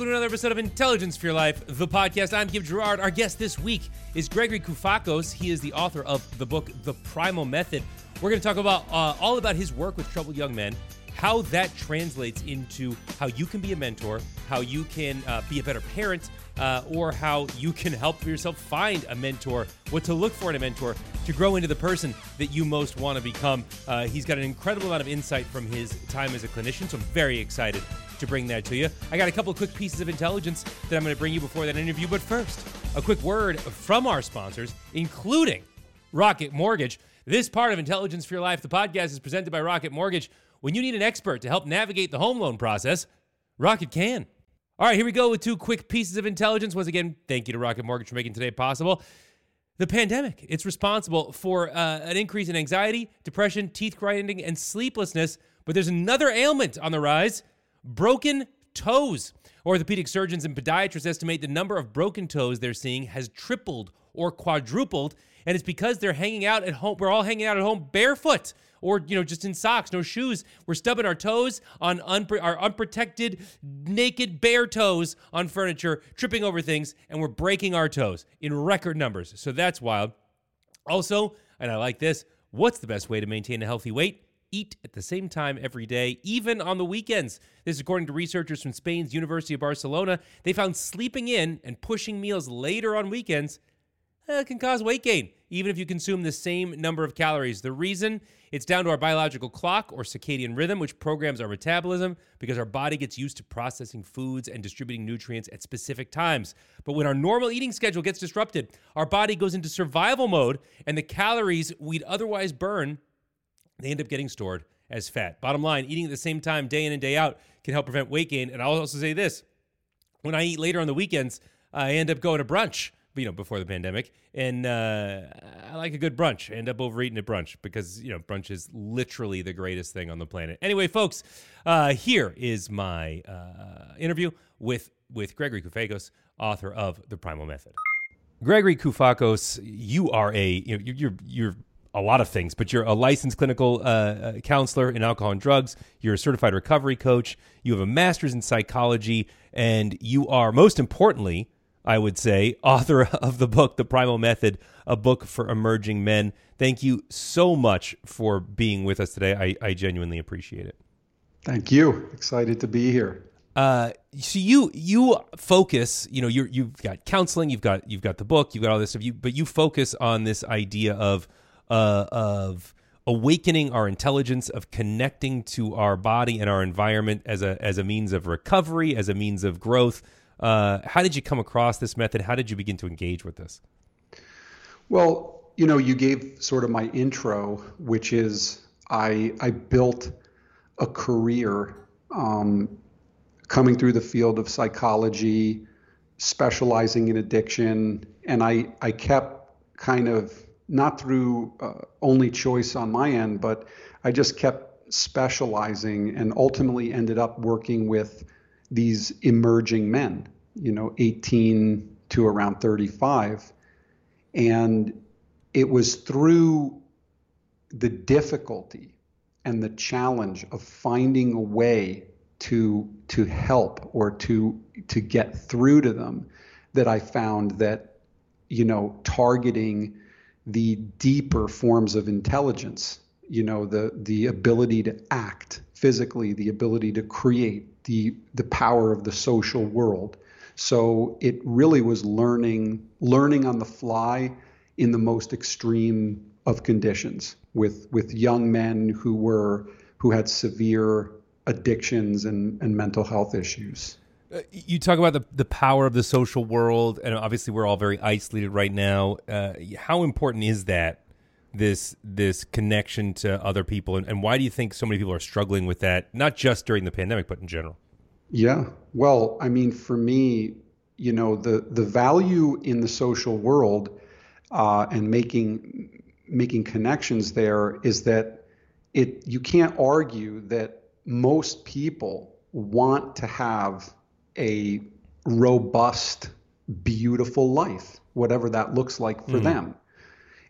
welcome to another episode of Intelligence for Your Life, the podcast. I'm Gib Gerard. Our guest this week is Gregory Koufacos. He is the author of the book, The Primal Method. We're going to talk about uh, all about his work with troubled young men, how that translates into how you can be a mentor, how you can uh, be a better parent, uh, or how you can help yourself find a mentor, what to look for in a mentor to grow into the person that you most want to become. Uh, he's got an incredible amount of insight from his time as a clinician, so I'm very excited to bring that to you. I got a couple of quick pieces of intelligence that I'm going to bring you before that interview, but first, a quick word from our sponsors, including Rocket Mortgage. This part of Intelligence for Your Life, the podcast, is presented by Rocket Mortgage. When you need an expert to help navigate the home loan process, Rocket can. All right, here we go with two quick pieces of intelligence. Once again, thank you to Rocket Mortgage for making today possible. The pandemic, it's responsible for uh, an increase in anxiety, depression, teeth grinding, and sleeplessness. But there's another ailment on the rise broken toes. Orthopedic surgeons and podiatrists estimate the number of broken toes they're seeing has tripled or quadrupled, and it's because they're hanging out at home. We're all hanging out at home barefoot or you know just in socks, no shoes. We're stubbing our toes on our unprotected, naked, bare toes on furniture, tripping over things, and we're breaking our toes in record numbers. So that's wild. Also, and I like this. What's the best way to maintain a healthy weight? eat at the same time every day, even on the weekends. This is according to researchers from Spain's University of Barcelona. They found sleeping in and pushing meals later on weekends uh, can cause weight gain, even if you consume the same number of calories. The reason it's down to our biological clock or circadian rhythm, which programs our metabolism because our body gets used to processing foods and distributing nutrients at specific times. But when our normal eating schedule gets disrupted, our body goes into survival mode, and the calories we'd otherwise burn they end up getting stored as fat. Bottom line, eating at the same time day in and day out can help prevent weight gain. And I'll also say this when I eat later on the weekends, I end up going to brunch, you know, before the pandemic. And uh, I like a good brunch. I end up overeating at brunch because, you know, brunch is literally the greatest thing on the planet. Anyway, folks, uh, here is my uh, interview with, with Gregory Koufacos, author of The Primal Method. Gregory Koufacos, you are a, you know, you're, you're a lot of things, but you're a licensed clinical uh, uh, counselor in alcohol and drugs. You're a certified recovery coach. You have a master's in psychology, and you are, most importantly, I would say, author of the book, The Primal Method, a book for emerging men. Thank you so much for being with us today. I, I genuinely appreciate it. Thank you. Excited to be here. Uh, so you you focus, you know, you you've got counseling, you've got you've got the book, you've got all this stuff. You but you focus on this idea of uh, of awakening our intelligence, of connecting to our body and our environment as a as a means of recovery, as a means of growth. Uh, how did you come across this method? How did you begin to engage with this? Well, you know, you gave sort of my intro, which is I I built a career um, coming through the field of psychology, specializing in addiction, and I I kept kind of not through uh, only choice on my end, but I just kept specializing and ultimately ended up working with these emerging men, you know, 18 to around 35. And it was through the difficulty and the challenge of finding a way to to help or to to get through to them that I found that you know targeting the deeper forms of intelligence you know the the ability to act physically the ability to create the the power of the social world so it really was learning learning on the fly in the most extreme of conditions with with young men who were who had severe addictions and, and mental health issues uh, you talk about the, the power of the social world, and obviously we're all very isolated right now. Uh, how important is that this this connection to other people, and, and why do you think so many people are struggling with that? Not just during the pandemic, but in general. Yeah, well, I mean, for me, you know, the the value in the social world uh, and making making connections there is that it you can't argue that most people want to have a robust, beautiful life, whatever that looks like for mm. them.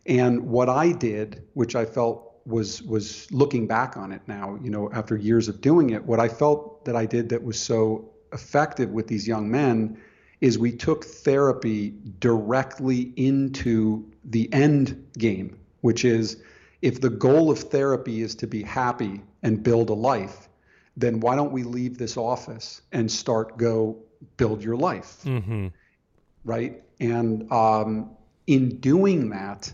And what I did, which I felt was was looking back on it now, you know, after years of doing it, what I felt that I did that was so effective with these young men is we took therapy directly into the end game, which is if the goal of therapy is to be happy and build a life, then why don't we leave this office and start go build your life? Mm-hmm. Right. And um, in doing that,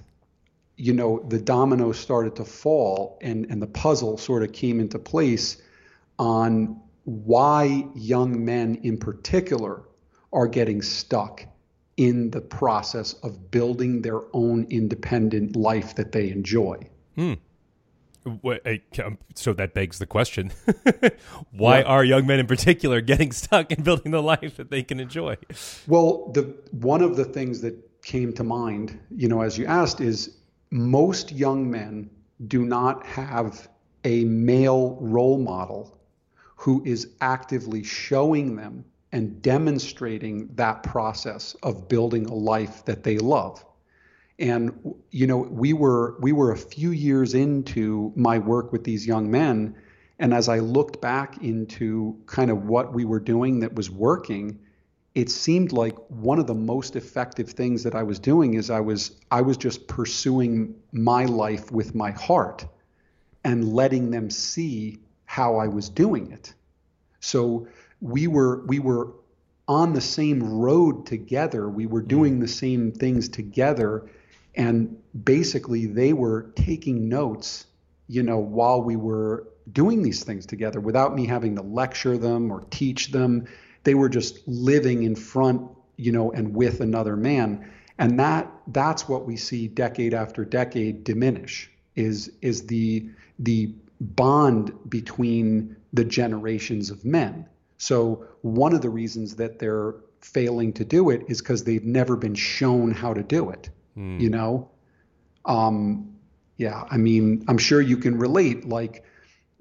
you know, the dominoes started to fall and, and the puzzle sort of came into place on why young men in particular are getting stuck in the process of building their own independent life that they enjoy. Hmm. Um, so that begs the question why yeah. are young men in particular getting stuck in building the life that they can enjoy well the one of the things that came to mind you know as you asked is most young men do not have a male role model who is actively showing them and demonstrating that process of building a life that they love. And you know, we were we were a few years into my work with these young men, and as I looked back into kind of what we were doing that was working, it seemed like one of the most effective things that I was doing is I was I was just pursuing my life with my heart and letting them see how I was doing it. So we were we were on the same road together. We were doing mm. the same things together and basically they were taking notes you know while we were doing these things together without me having to lecture them or teach them they were just living in front you know and with another man. And that that's what we see decade after decade diminish is is the the bond between the generations of men. So one of the reasons that they're failing to do it is because they've never been shown how to do it mm. you know? Um, yeah i mean i'm sure you can relate like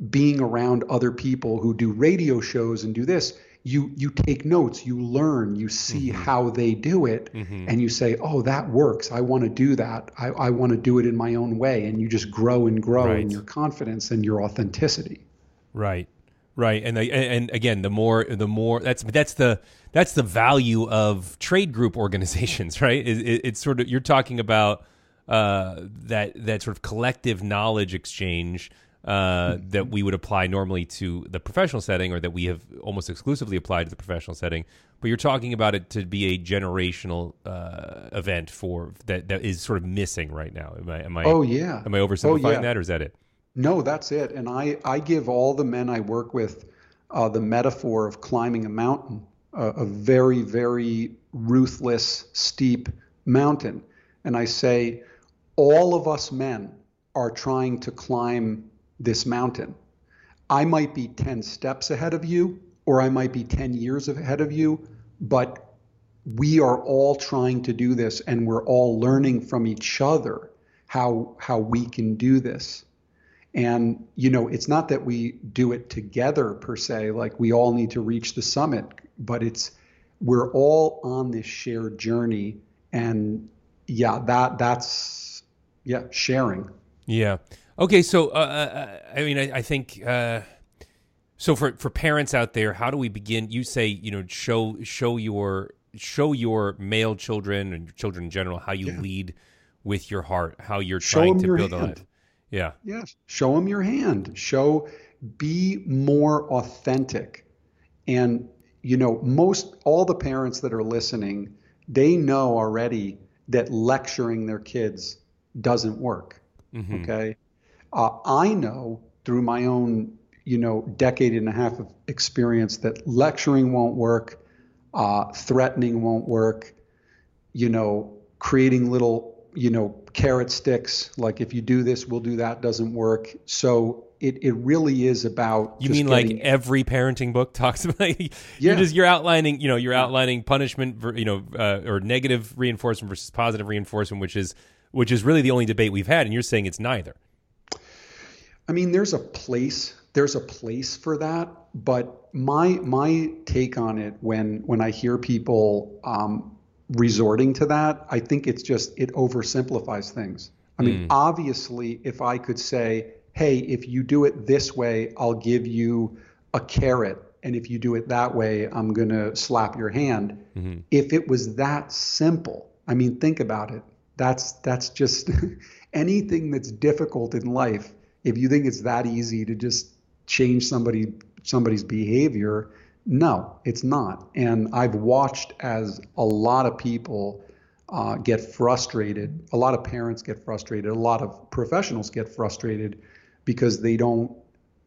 being around other people who do radio shows and do this you you take notes you learn you see mm-hmm. how they do it mm-hmm. and you say oh that works i want to do that i, I want to do it in my own way and you just grow and grow right. in your confidence and your authenticity right right and and again the more the more that's that's the that's the value of trade group organizations, right? It, it, it's sort of you're talking about uh, that that sort of collective knowledge exchange uh, that we would apply normally to the professional setting, or that we have almost exclusively applied to the professional setting. But you're talking about it to be a generational uh, event for that that is sort of missing right now. Am I? Am I? Oh yeah. Am I oversimplifying oh, yeah. that, or is that it? No, that's it. And I I give all the men I work with uh, the metaphor of climbing a mountain a, a very, very ruthless, steep mountain. And I say, all of us men are trying to climb this mountain. I might be 10 steps ahead of you, or I might be 10 years ahead of you, but we are all trying to do this and we're all learning from each other how how we can do this. And you know, it's not that we do it together per se, like we all need to reach the summit but it's we're all on this shared journey and yeah that that's yeah sharing yeah okay so uh, uh, i mean i, I think uh, so for for parents out there how do we begin you say you know show show your show your male children and children in general how you yeah. lead with your heart how you're show trying to build a life yeah yes show them your hand show be more authentic and you know, most all the parents that are listening, they know already that lecturing their kids doesn't work. Mm-hmm. Okay. Uh, I know through my own, you know, decade and a half of experience that lecturing won't work, uh, threatening won't work, you know, creating little, you know, carrot sticks, like if you do this, we'll do that, doesn't work. So it, it really is about you mean getting, like every parenting book talks about yeah. you're just you're outlining you know you're outlining punishment you know uh, or negative reinforcement versus positive reinforcement which is which is really the only debate we've had and you're saying it's neither i mean there's a place there's a place for that but my my take on it when when i hear people um, resorting to that i think it's just it oversimplifies things i mean mm. obviously if i could say hey, if you do it this way, I'll give you a carrot and if you do it that way, I'm going to slap your hand. Mm-hmm. If it was that simple, I mean, think about it. That's that's just anything that's difficult in life. If you think it's that easy to just change somebody somebody's behavior, no, it's not. And I've watched as a lot of people uh, get frustrated. A lot of parents get frustrated. A lot of professionals get frustrated because they don't,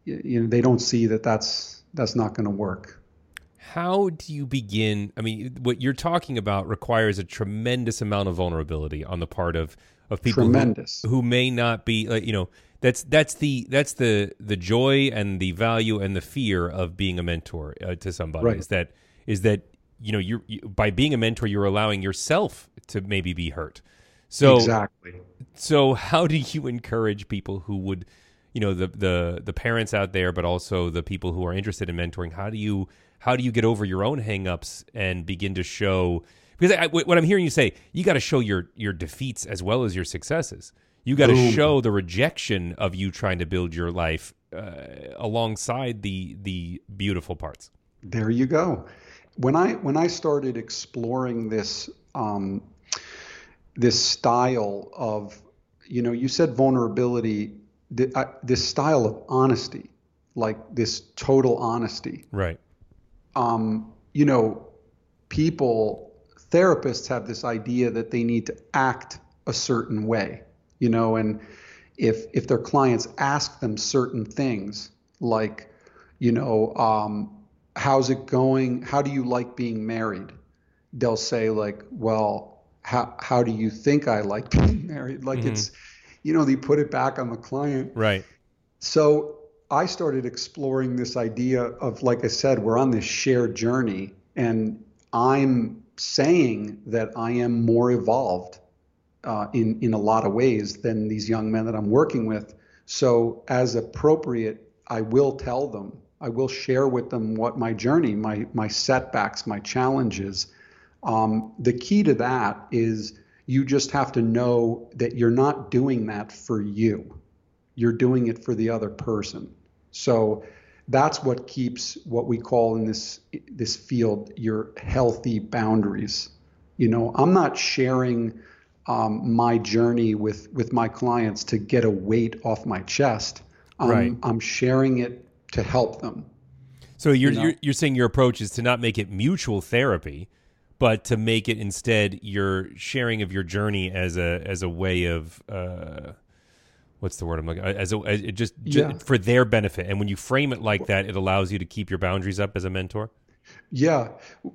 you know, they don't see that that's that's not going to work. How do you begin? I mean, what you're talking about requires a tremendous amount of vulnerability on the part of of people tremendous. Who, who may not be, like, you know, that's that's the that's the the joy and the value and the fear of being a mentor uh, to somebody right. is that is that you know you're you, by being a mentor you're allowing yourself to maybe be hurt. So exactly. so how do you encourage people who would you know the the the parents out there but also the people who are interested in mentoring how do you how do you get over your own hangups and begin to show because I, what I'm hearing you say you got to show your your defeats as well as your successes you got to show the rejection of you trying to build your life uh, alongside the the beautiful parts. There you go. When I when I started exploring this um, this style of you know you said vulnerability this style of honesty like this total honesty. Right. Um, you know people therapists have this idea that they need to act a certain way you know and if if their clients ask them certain things like you know um, how's it going? How do you like being married? They'll say like, well, how how do you think I like being married? Like mm-hmm. it's, you know, they put it back on the client. Right. So I started exploring this idea of, like I said, we're on this shared journey, and I'm saying that I am more evolved uh, in in a lot of ways than these young men that I'm working with. So as appropriate, I will tell them I will share with them what my journey, my my setbacks, my challenges. Um, the key to that is you just have to know that you're not doing that for you. You're doing it for the other person. So that's what keeps what we call in this this field your healthy boundaries. You know, I'm not sharing um, my journey with with my clients to get a weight off my chest. Um, right. I'm sharing it to help them. So you're, you know? you're you're saying your approach is to not make it mutual therapy, but to make it instead your sharing of your journey as a as a way of uh, what's the word I'm looking as a as just, yeah. just for their benefit. And when you frame it like that, it allows you to keep your boundaries up as a mentor. Yeah,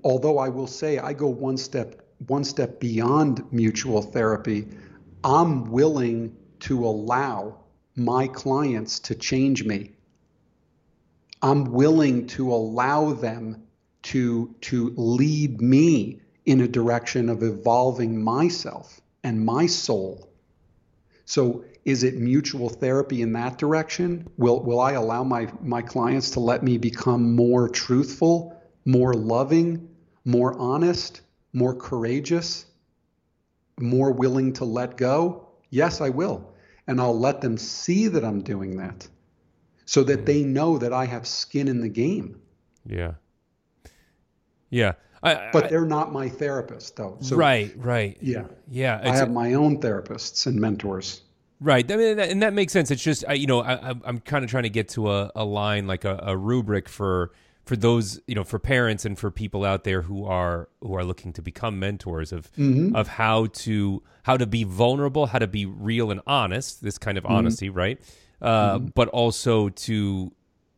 although I will say I go one step one step beyond mutual therapy. I'm willing to allow my clients to change me I'm willing to allow them to, to lead me in a direction of evolving myself and my soul. So is it mutual therapy in that direction? Will, will I allow my, my clients to let me become more truthful, more loving, more honest, more courageous, more willing to let go? Yes, I will. And I'll let them see that I'm doing that so that mm. they know that I have skin in the game. Yeah. Yeah. I, but they're not my therapist, though. So, right, right. Yeah. Yeah. I have my own therapists and mentors. Right. I mean, and that makes sense. It's just, I, you know, I, am kind of trying to get to a, a line, like a, a rubric for for those you know for parents and for people out there who are who are looking to become mentors of mm-hmm. of how to how to be vulnerable how to be real and honest this kind of mm-hmm. honesty right uh, mm-hmm. but also to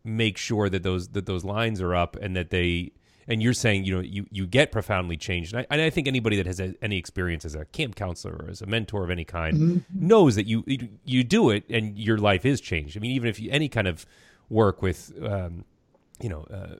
make sure that those that those lines are up and that they and you're saying you know you you get profoundly changed and I, and I think anybody that has a, any experience as a camp counselor or as a mentor of any kind mm-hmm. knows that you you do it and your life is changed i mean even if you any kind of work with um, you know, uh,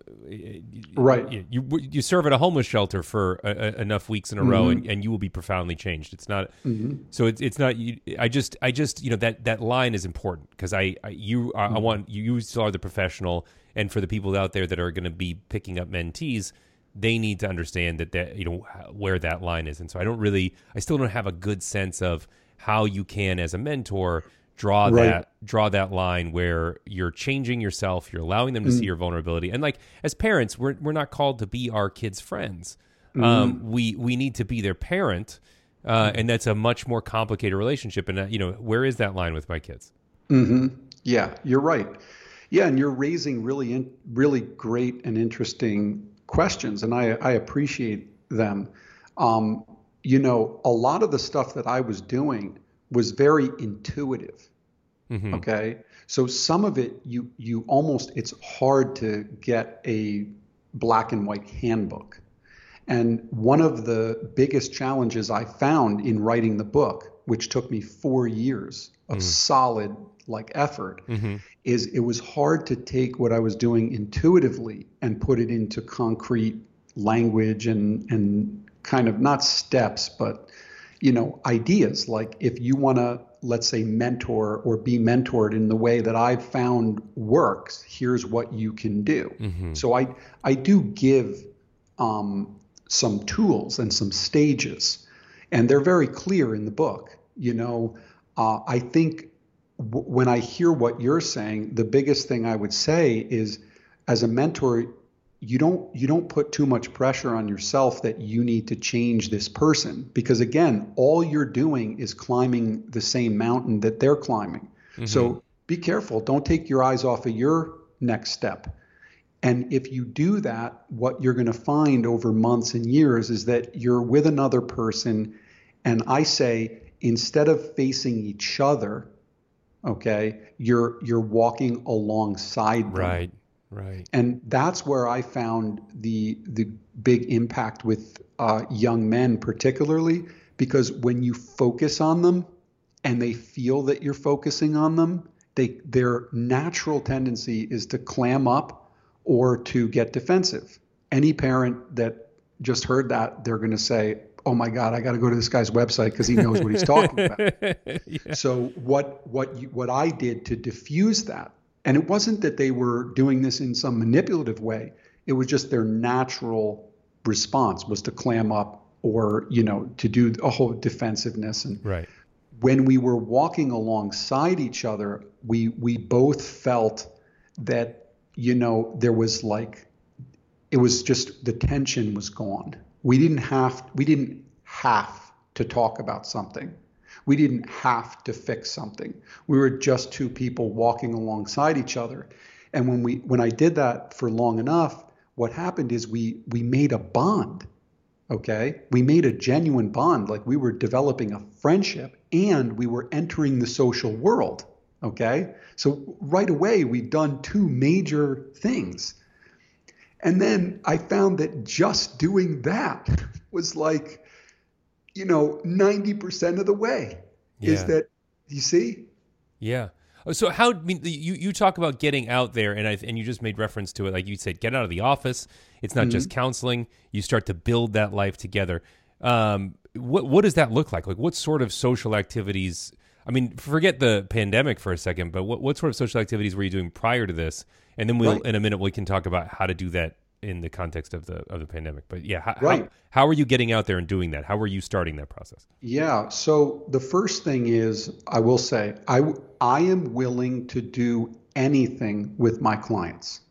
right? You, you, you serve at a homeless shelter for a, a, enough weeks in a mm-hmm. row, and, and you will be profoundly changed. It's not mm-hmm. so. It's it's not. You, I just I just you know that that line is important because I, I you mm-hmm. I want you, you still are the professional, and for the people out there that are going to be picking up mentees, they need to understand that that you know where that line is, and so I don't really I still don't have a good sense of how you can as a mentor draw Right. that draw that line where you're changing yourself, you're allowing them to Mm. see your vulnerability. And like as parents, we're we're not called to be our kids' friends. Mm-hmm. Um, we we need to be their parent, uh, and that's a much more complicated relationship. And uh, you know, where is that line with my kids? hmm Yeah, you're right. Yeah, and you're raising really, in, really great and interesting questions, and I, I appreciate them. Um, you know, a lot of the stuff that I was doing was very intuitive. Mhm. Okay, so some of it, you you almost it's hard to get a black and white handbook. And one of the biggest challenges I found in writing the book, which took me four years of solid like effort, Mhm. is it was hard to take what I was doing intuitively and put it into concrete language and and kind of not steps, but you know, ideas. Like if you want to, let's say, mentor or be mentored in the way that I've found works, here's what you can do. So I I do give um, some tools and some stages, and they're very clear in the book. You know, uh, I think w- when I hear what you're saying, the biggest thing I would say is, as a mentor, you don't you don't put too much pressure on yourself that you need to change this person because again, all you're doing is climbing the same mountain that they're climbing. Mm-hmm. So be careful. Don't take your eyes off of your next step. And if you do that, what you're going to find over months and years is that you're with another person. And I say, instead of facing each other, okay, you're you're walking alongside them. Right. Right. And that's where I found the the big impact with uh, young men, particularly because when you focus on them and they feel that you're focusing on them, they their natural tendency is to clam up or to get defensive. Any parent that just heard that, they're going to say, "Oh my God, I got to go to this guy's website because he knows what he's talking about." So what what you, what I did to diffuse that, and it wasn't that they were doing this in some manipulative way. It was just their natural response was to clam up or you know to do a whole defensiveness. And Right. when we were walking alongside each other, we we both felt that you know there was like it was just the tension was gone. We didn't have we didn't have to talk about something. We didn't have to fix something. We were just two people walking alongside each other. And when we when I did that for long enough, what happened is we we made a bond. Okay? We made a genuine bond like we were developing a friendship and we were entering the social world. Okay? So right away we've done two major things. And then I found that just doing that was like, you know, 90% of the way is that, you see? Yeah. Oh, So how I mean you you talk about getting out there and I and you just made reference to it like you said get out of the office. It's not just Mm-hmm. counseling. You start to build that life together. Um, what what does that look like? Like what sort of social activities? I mean, forget the pandemic for a second, but what what sort of social activities were you doing prior to this? And then we'll Right. in a minute we can talk about how to do that in the context of the of the pandemic. But yeah, how, how Right. how are you getting out there and doing that? How are you starting that process? Yeah. So the first thing is, I will say, I, I am willing to do anything with my clients.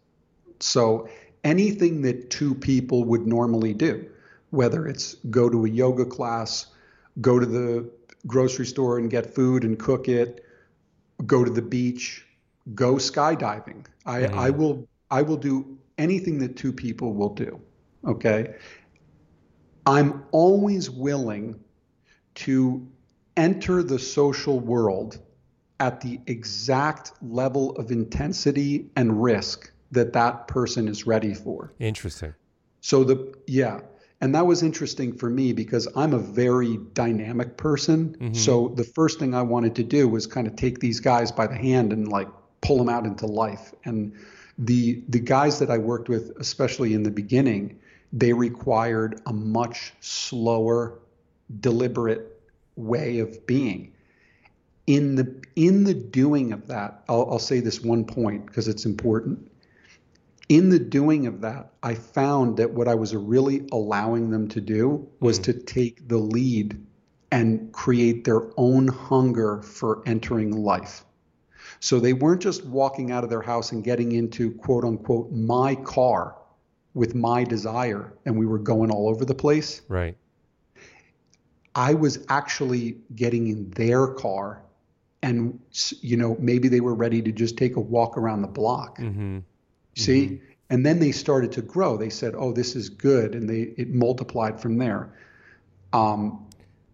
So anything that two people would normally do, whether it's go to a yoga class, go to the grocery store and get food and cook it, go to the beach, go skydiving. I, mm-hmm. I will I will do anything that two people will do. Okay. I'm always willing to enter the social world at the exact level of intensity and risk that that person is ready for. Interesting. So the yeah, and that was interesting for me because I'm a very dynamic person. Mm-hmm. So the first thing I wanted to do was kind of take these guys by the hand and like pull them out into life. And the the guys that I worked with, especially in the beginning, they required a much slower, deliberate way of being. In the in the doing of that, I'll, I'll say this one point because it's important in the doing of that, I found that what I was really allowing them to do was mm. to take the lead and create their own hunger for entering life. So they weren't just walking out of their house and getting into quote unquote my car with my desire and we were going all over the place. Right. I was actually getting in their car and you know maybe they were ready to just take a walk around the block. Mm-hmm. See? Mm-hmm. And then they started to grow. They said, "Oh, this is good," and they it multiplied from there. Um,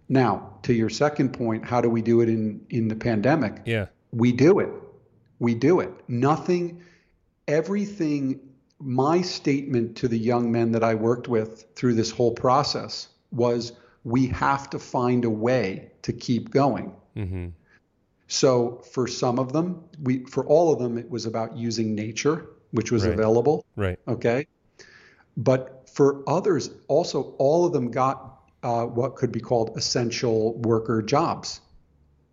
now, to your second point, how do we do it in in the pandemic? Yeah. We do it. We do it. Nothing, everything. My statement to the young men that I worked with through this whole process was we have to find a way to keep going. Mm-hmm. So for some of them, we for all of them, it was about using nature, which was Right. available. Right. Okay. But for others, also all of them got uh, what could be called essential worker jobs.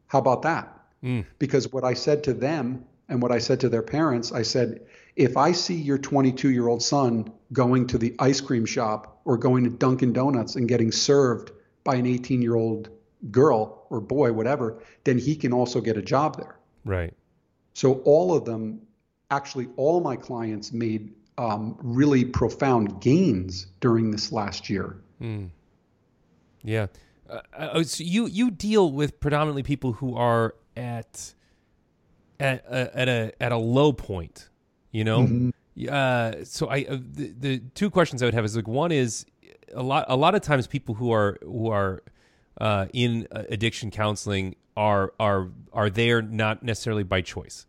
How about that? Mm. Because what I said to them and what I said to their parents, I said, if I see your 22 year old son going to the ice cream shop or going to Dunkin' Donuts and getting served by an 18 year old girl or boy, whatever, then he can also get a job there. Right. So all of them, actually, all my clients made um, really profound gains during this last year. Mm. Yeah. Uh, uh, so you you deal with predominantly people who are at at uh, at a at a low point, you know. Mhm. Uh, so I uh, the, the two questions I would have is like one is a lot a lot of times people who are who are uh, in uh, addiction counseling are are are there not necessarily by choice.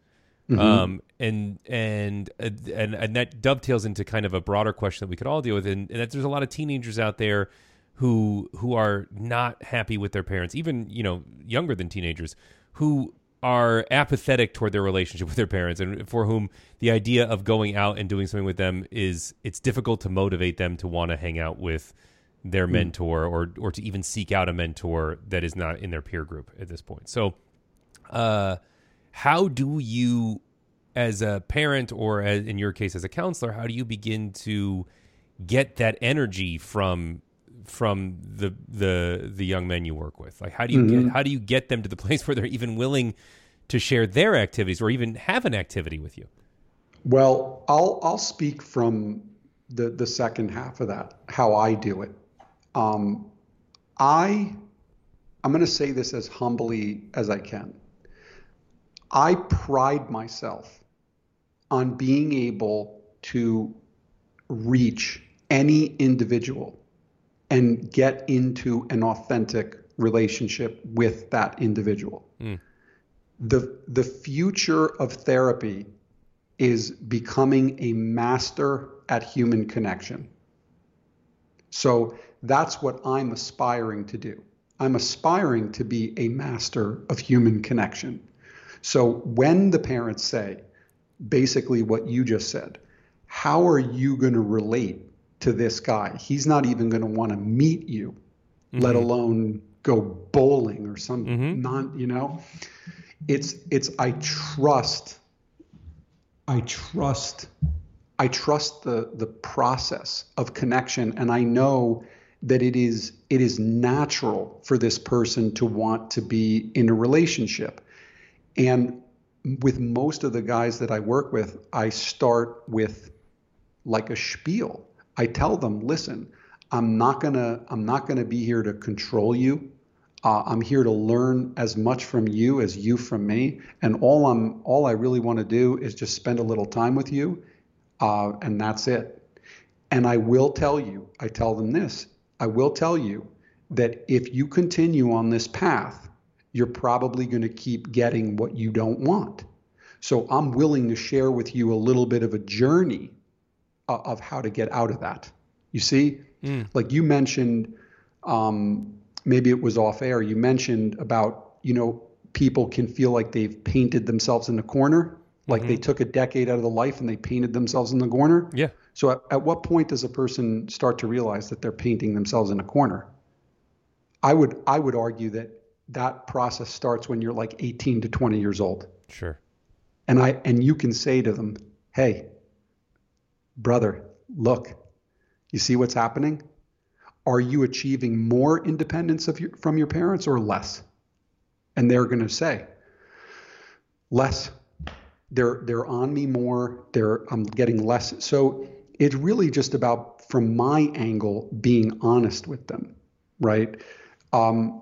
Mhm. Um, and and and and that dovetails into kind of a broader question that we could all deal with, and, and that there's a lot of teenagers out there who who are not happy with their parents, even you know younger than teenagers, who are apathetic toward their relationship with their parents, and for whom the idea of going out and doing something with them is it's difficult to motivate them to want to hang out with their mentor or or to even seek out a mentor that is not in their peer group at this point. So, uh, how do you, as a parent or as, in your case as a counselor, how do you begin to get that energy from from the the the young men you work with? Like, how do you get how do you get them to the place where they're even willing to share their activities or even have an activity with you? Well, I'll I'll speak from the the second half of that, how I do it. Um, I I'm going to say this as humbly as I can. I pride myself on being able to reach any individual and get into an authentic relationship with that individual. Mm. The the future of therapy is becoming a master at human connection. So that's what I'm aspiring to do. I'm aspiring to be a master of human connection. So when the parents say basically what you just said, how are you going to relate to this guy? He's not even going to want to meet you, let alone go bowling or some Mhm. non, you know. It's it's I trust I trust I trust the the process of connection and I know that it is it is natural for this person to want to be in a relationship. And with most of the guys that I work with, I start with like a spiel. I tell them, listen, I'm not gonna I'm not gonna be here to control you. Uh, I'm here to learn as much from you as you from me, and all I'm all I really want to do is just spend a little time with you, uh, and that's it. And I will tell you, I tell them this, I will tell you that if you continue on this path, you're probably going to keep getting what you don't want. So I'm willing to share with you a little bit of a journey Uh, of how to get out of that. You see, hmm. like you mentioned, um, maybe it was off air. You mentioned about you know people can feel like they've painted themselves in a corner, like they mm-hmm. took a decade out of the life and they painted themselves in the corner. Yeah. So at, at what point does a person start to realize that they're painting themselves in a corner? I would I would argue that that process starts when you're like 18 to 20 years old. Sure. And I and you can say to them, "Hey, brother, look. You see what's happening? are you achieving more independence your, from your parents or less? And they're going to say, less. They're they're on me more. They're I'm getting less. So it's really just about from my angle being honest with them, right? Um,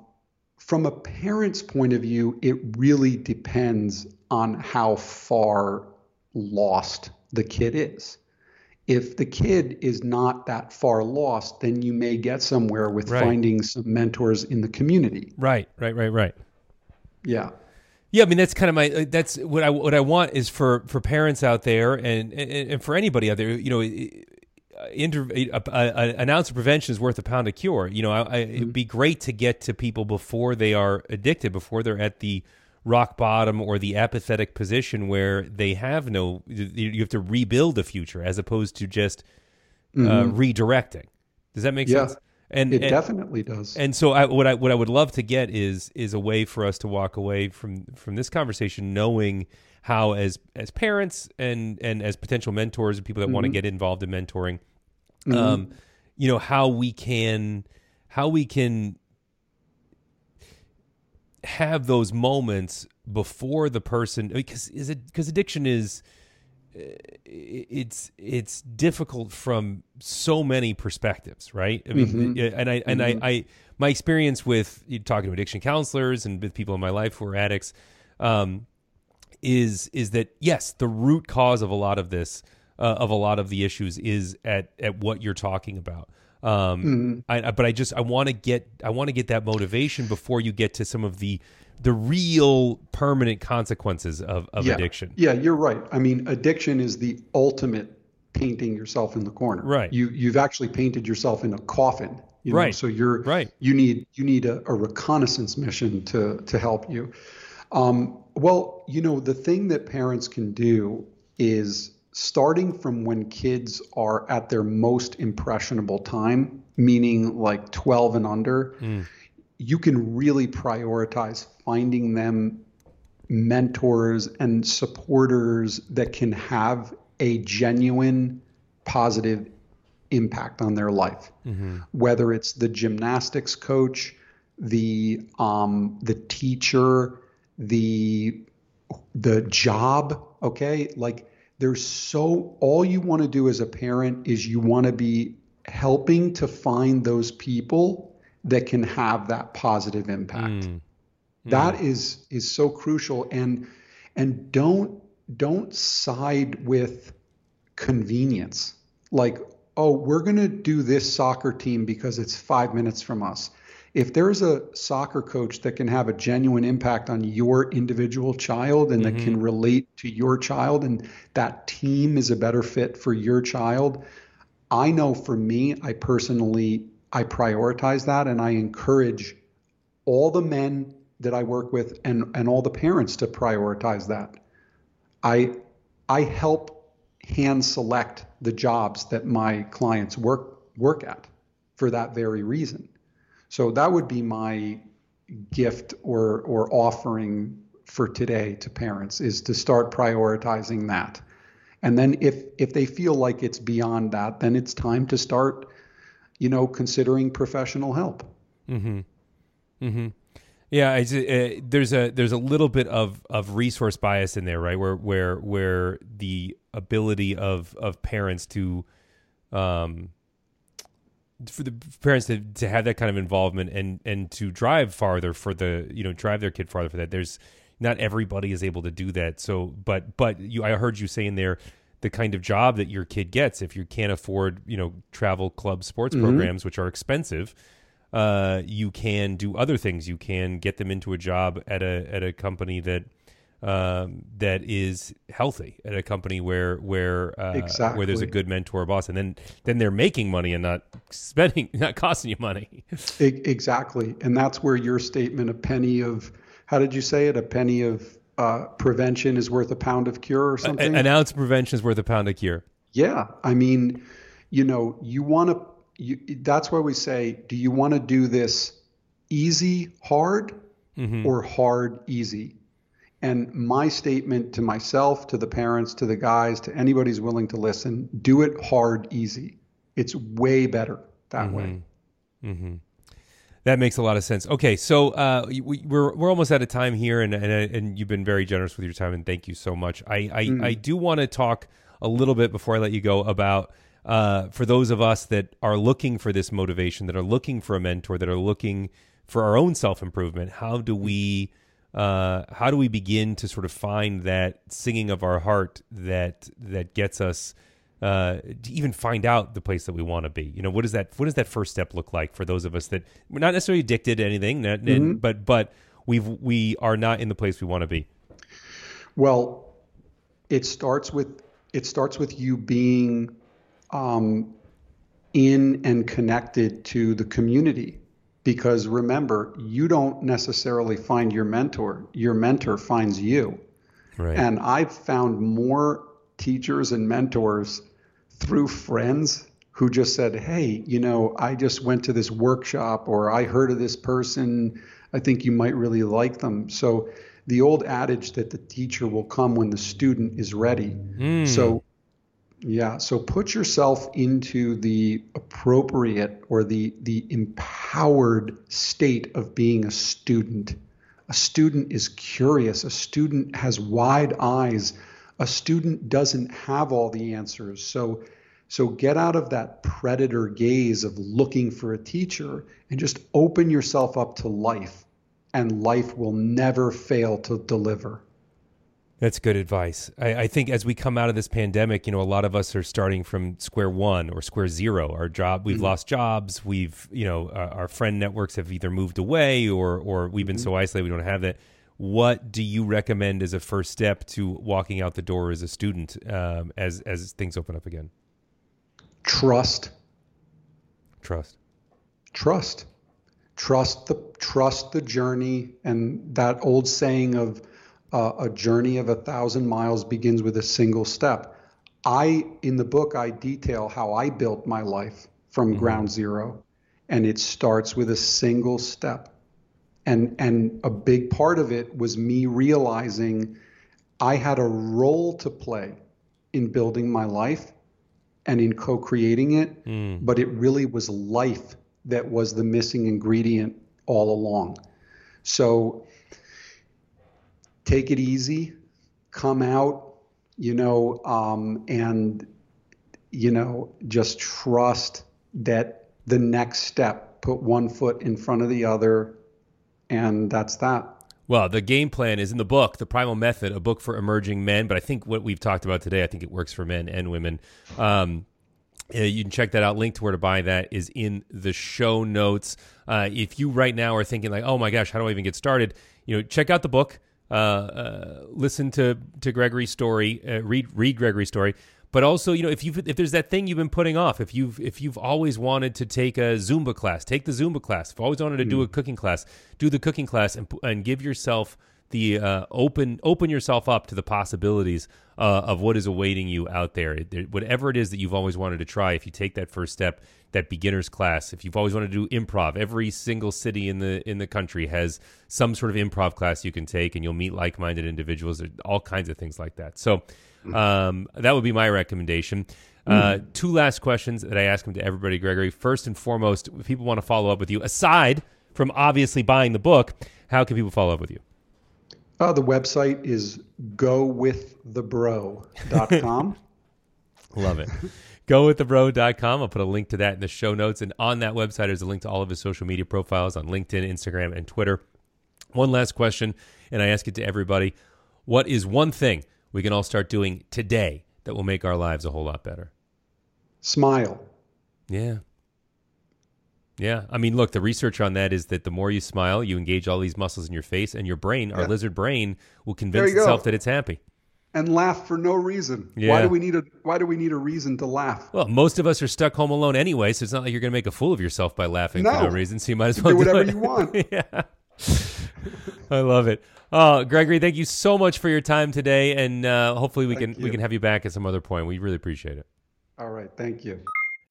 from a parent's point of view, it really depends on how far lost the kid is. If the kid is not that far lost, then you may get somewhere with Right. finding some mentors in the community. Right, right, right, right. Yeah. Yeah, I mean that's kind of my uh, that's what I what I want is for for parents out there and and, and for anybody out there, you know, inter, a, a, an ounce of prevention is worth a pound of cure. You know, I, I, it'd be great to get to people before they are addicted, before they're at the rock bottom or the apathetic position where they have no. You have to rebuild a future as opposed to just uh, redirecting. Does that make Yeah. sense? And It and- definitely does. and so I, what I what I would love to get is is a way for us to walk away from from this conversation knowing how as as parents and and as potential mentors and people that want to get involved in mentoring um you know how we can how we can have those moments before the person because is it because addiction is uh, it's it's difficult from so many perspectives right? I mean and i and I, I my experience with talking to addiction counselors and with people in my life who are addicts um is is that yes the root cause of a lot of this uh, of a lot of the issues is at at what you're talking about um I, I- but i just i want to get i want to get that motivation before you get to some of the the real permanent consequences of, of yeah. addiction Yeah, you're right. I mean, addiction is the ultimate painting yourself in the corner. Right. You you've actually painted yourself in a coffin. You know? Right. So you're Right. You need you need a, a reconnaissance mission to to help you. Um, well, you know, the thing that parents can do is starting from when kids are at their most impressionable time, meaning like 12 and under, you can really prioritize finding them mentors and supporters that can have a genuine positive impact on their life. Whether it's the gymnastics coach, the um, the teacher, the the job, okay? Like there's so all you want to do as a parent is you want to be helping to find those people that can have that positive impact. Mm. Mm. That is is so crucial and and don't don't side with convenience. Like, oh, we're going to do this soccer team because it's 5 minutes from us. If there's a soccer coach that can have a genuine impact on your individual child and that mm-hmm. can relate to your child and that team is a better fit for your child, I know for me, I personally I prioritize that and I encourage all the men that I work with and, and all the parents to prioritize that. I I help hand select the jobs that my clients work work at for that very reason. So that would be my gift or or offering for today to parents is to start prioritizing that. And then if if they feel like it's beyond that, then it's time to start, you know, considering professional help. mm-hmm Yeah, it's, uh, there's a there's a little bit of, of resource bias in there, right? Where where where the ability of of parents to, um, for the parents to, to have that kind of involvement and and to drive farther for the you know drive their kid farther for that. There's not everybody is able to do that. So, but but you, I heard you saying there the kind of job that your kid gets if you can't afford you know travel club sports programs which are expensive uh, you can do other things. You can get them into a job at a at a company that um, that is healthy, at a company where where uh, where there's a good mentor boss, and then then they're making money and not spending, not costing you money. Exactly. And that's where your statement, a penny of, how did you say it? A penny of uh, prevention is worth a pound of cure or something? An ounce of prevention is worth a pound of cure. yeah. I mean, you know, you want to, you, that's why we say, do you want to do this easy, hard, or hard, easy? And my statement to myself, to the parents, to the guys, to anybody who's willing to listen, do it hard, easy. It's way better that way. Mm-hmm. That makes a lot of sense. Okay, so uh, we, we're we're almost out of time here, and, and and you've been very generous with your time, and thank you so much. I I, I do want to talk a little bit before I let you go about uh, for those of us that are looking for this motivation, that are looking for a mentor, that are looking for our own self improvement. How do we uh, how do we begin to sort of find that singing of our heart that that gets us uh, to even find out the place that we want to be. You know, what does that what does that first step look like for those of us that we're not necessarily addicted to anything, not, and, but but we've we are not in the place we want to be. Well, it starts with it starts with you being um, in and connected to the community. Because remember, you don't necessarily find your mentor; your mentor finds you. Right. And I've found more teachers and mentors through friends who just said, Hey, you know, I just went to this workshop or I heard of this person. I think you might really like them. So the old adage that the teacher will come when the student is ready. Hmm. So yeah, so put yourself into the appropriate or the the empowered state of being a student. A student is curious, a student has wide eyes. A student doesn't have all the answers. So so get out of that predator gaze of looking for a teacher and just open yourself up to life and life will never fail to deliver. That's good advice. I, I think as we come out of this pandemic, you know, a lot of us are starting from square one or square zero. Our job, we've lost jobs. We've, you know, our, our friend networks have either moved away or or we've been so isolated we don't have that. What do you recommend as a first step to walking out the door as a student um, as as things open up again? Trust Trust. trust trust the trust the journey and that old saying of uh, a journey of a thousand miles begins with a single step. I in the book i detail how i built my life from ground zero and it starts with a single step. And and a big part of it was me realizing i had a role to play in building my life and in co-creating it but it really was life that was the missing ingredient all along. So take it easy come out you know um, and you know just trust that the next step put one foot in front of the other and that's that Well, the game plan is in the book, The Primal Method, a book for emerging men. But I think what we've talked about today, I think it works for men and women. Um, uh, you can check that out. Link to where to buy that is in the show notes. Uh, if you right now are thinking like, "Oh my gosh, how do I even get started?" You know, check out the book. Uh, uh, listen to to Gregory's story. Uh, read read Gregory's story. But also, you know, if you if there's that thing you've been putting off, if you've if you've always wanted to take a Zumba class, take the Zumba class. If you've always wanted to do a cooking class, do the cooking class and and give yourself the uh, open open yourself up to the possibilities uh, of what is awaiting you out there. It- Whatever it is that you've always wanted to try, if you take that first step, that beginner's class. If you've always wanted to do improv, every single city in the in the country has some sort of improv class you can take, and you'll meet like minded individuals. All kinds of things like that. So um, that would be my recommendation. Uh, two last questions that I ask them to everybody, Gregory. First and foremost, if people want to follow up with you, aside from obviously buying the book, how can people follow up with you? Uh, the website is gowiththebro.com Love it. GoWithTheBro.com. I'll put a link to that in the show notes. And on that website, there's a link to all of his social media profiles on LinkedIn, Instagram, and Twitter. One last question, and I ask it to everybody. What is one thing we can all start doing today that will make our lives a whole lot better? smile Yeah. Yeah. I mean, look, the research on that is that the more you smile, you engage all these muscles in your face, and your brain, our lizard brain, will convince you go. itself that it's happy. and laugh for no reason Yeah. why do we need a why do we need a reason to laugh Well, most of us are stuck home alone anyway, so it's not like you're going to make a fool of yourself by laughing for No. no reason. So you might as well do whatever you want yeah. I love it. Oh, Gregory, thank you so much for your time today, and uh, hopefully we Thank can we can have you back at some other point. We really appreciate it. all right thank you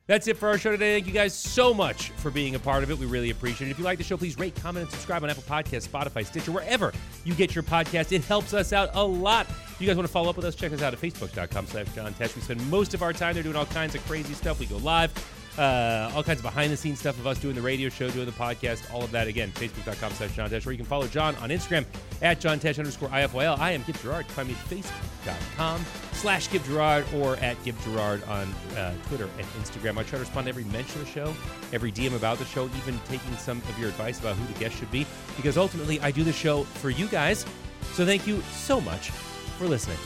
That's it for our show today. Thank you guys so much for being a part of it. We really appreciate it. If you like the show, please rate, comment, and subscribe on Apple Podcasts, Spotify, Stitcher, wherever you get your podcast. It helps us out a lot. If you guys want to follow up with us, check us out at facebook.com slash John Tesh. We spend most of our time there doing all kinds of crazy stuff. We go live uh, all kinds of behind the scenes stuff of us doing the radio show, doing the podcast, all of that. Again, facebook.com slash John Tesh, or you can follow John on Instagram at John Tesh underscore IFYL. I am Gib Gerard. Find me at facebook.com slash Gib Gerard or at Gib Gerard on uh, Twitter and Instagram. I try to respond to every mention of the show, every DM about the show, even taking some of your advice about who the guest should be, because ultimately I do the show for you guys. So thank you so much for listening.